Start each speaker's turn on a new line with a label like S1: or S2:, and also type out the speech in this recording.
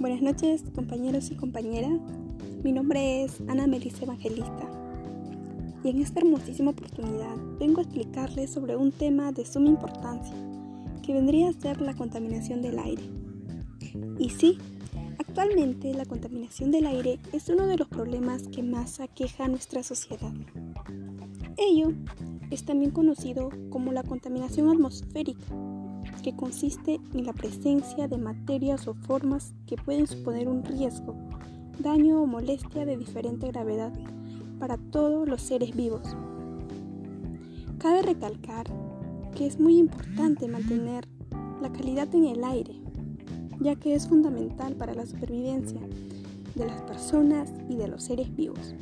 S1: Buenas noches, compañeros y compañeras. Mi nombre es Ana Melissa Evangelista. Y en esta hermosísima oportunidad vengo a explicarles sobre un tema de suma importancia, que vendría a ser la contaminación del aire. Y sí, actualmente la contaminación del aire es uno de los problemas que más aqueja a nuestra sociedad. Ello es también conocido como la contaminación atmosférica que consiste en la presencia de materias o formas que pueden suponer un riesgo, daño o molestia de diferente gravedad para todos los seres vivos. Cabe recalcar que es muy importante mantener la calidad en el aire, ya que es fundamental para la supervivencia de las personas y de los seres vivos.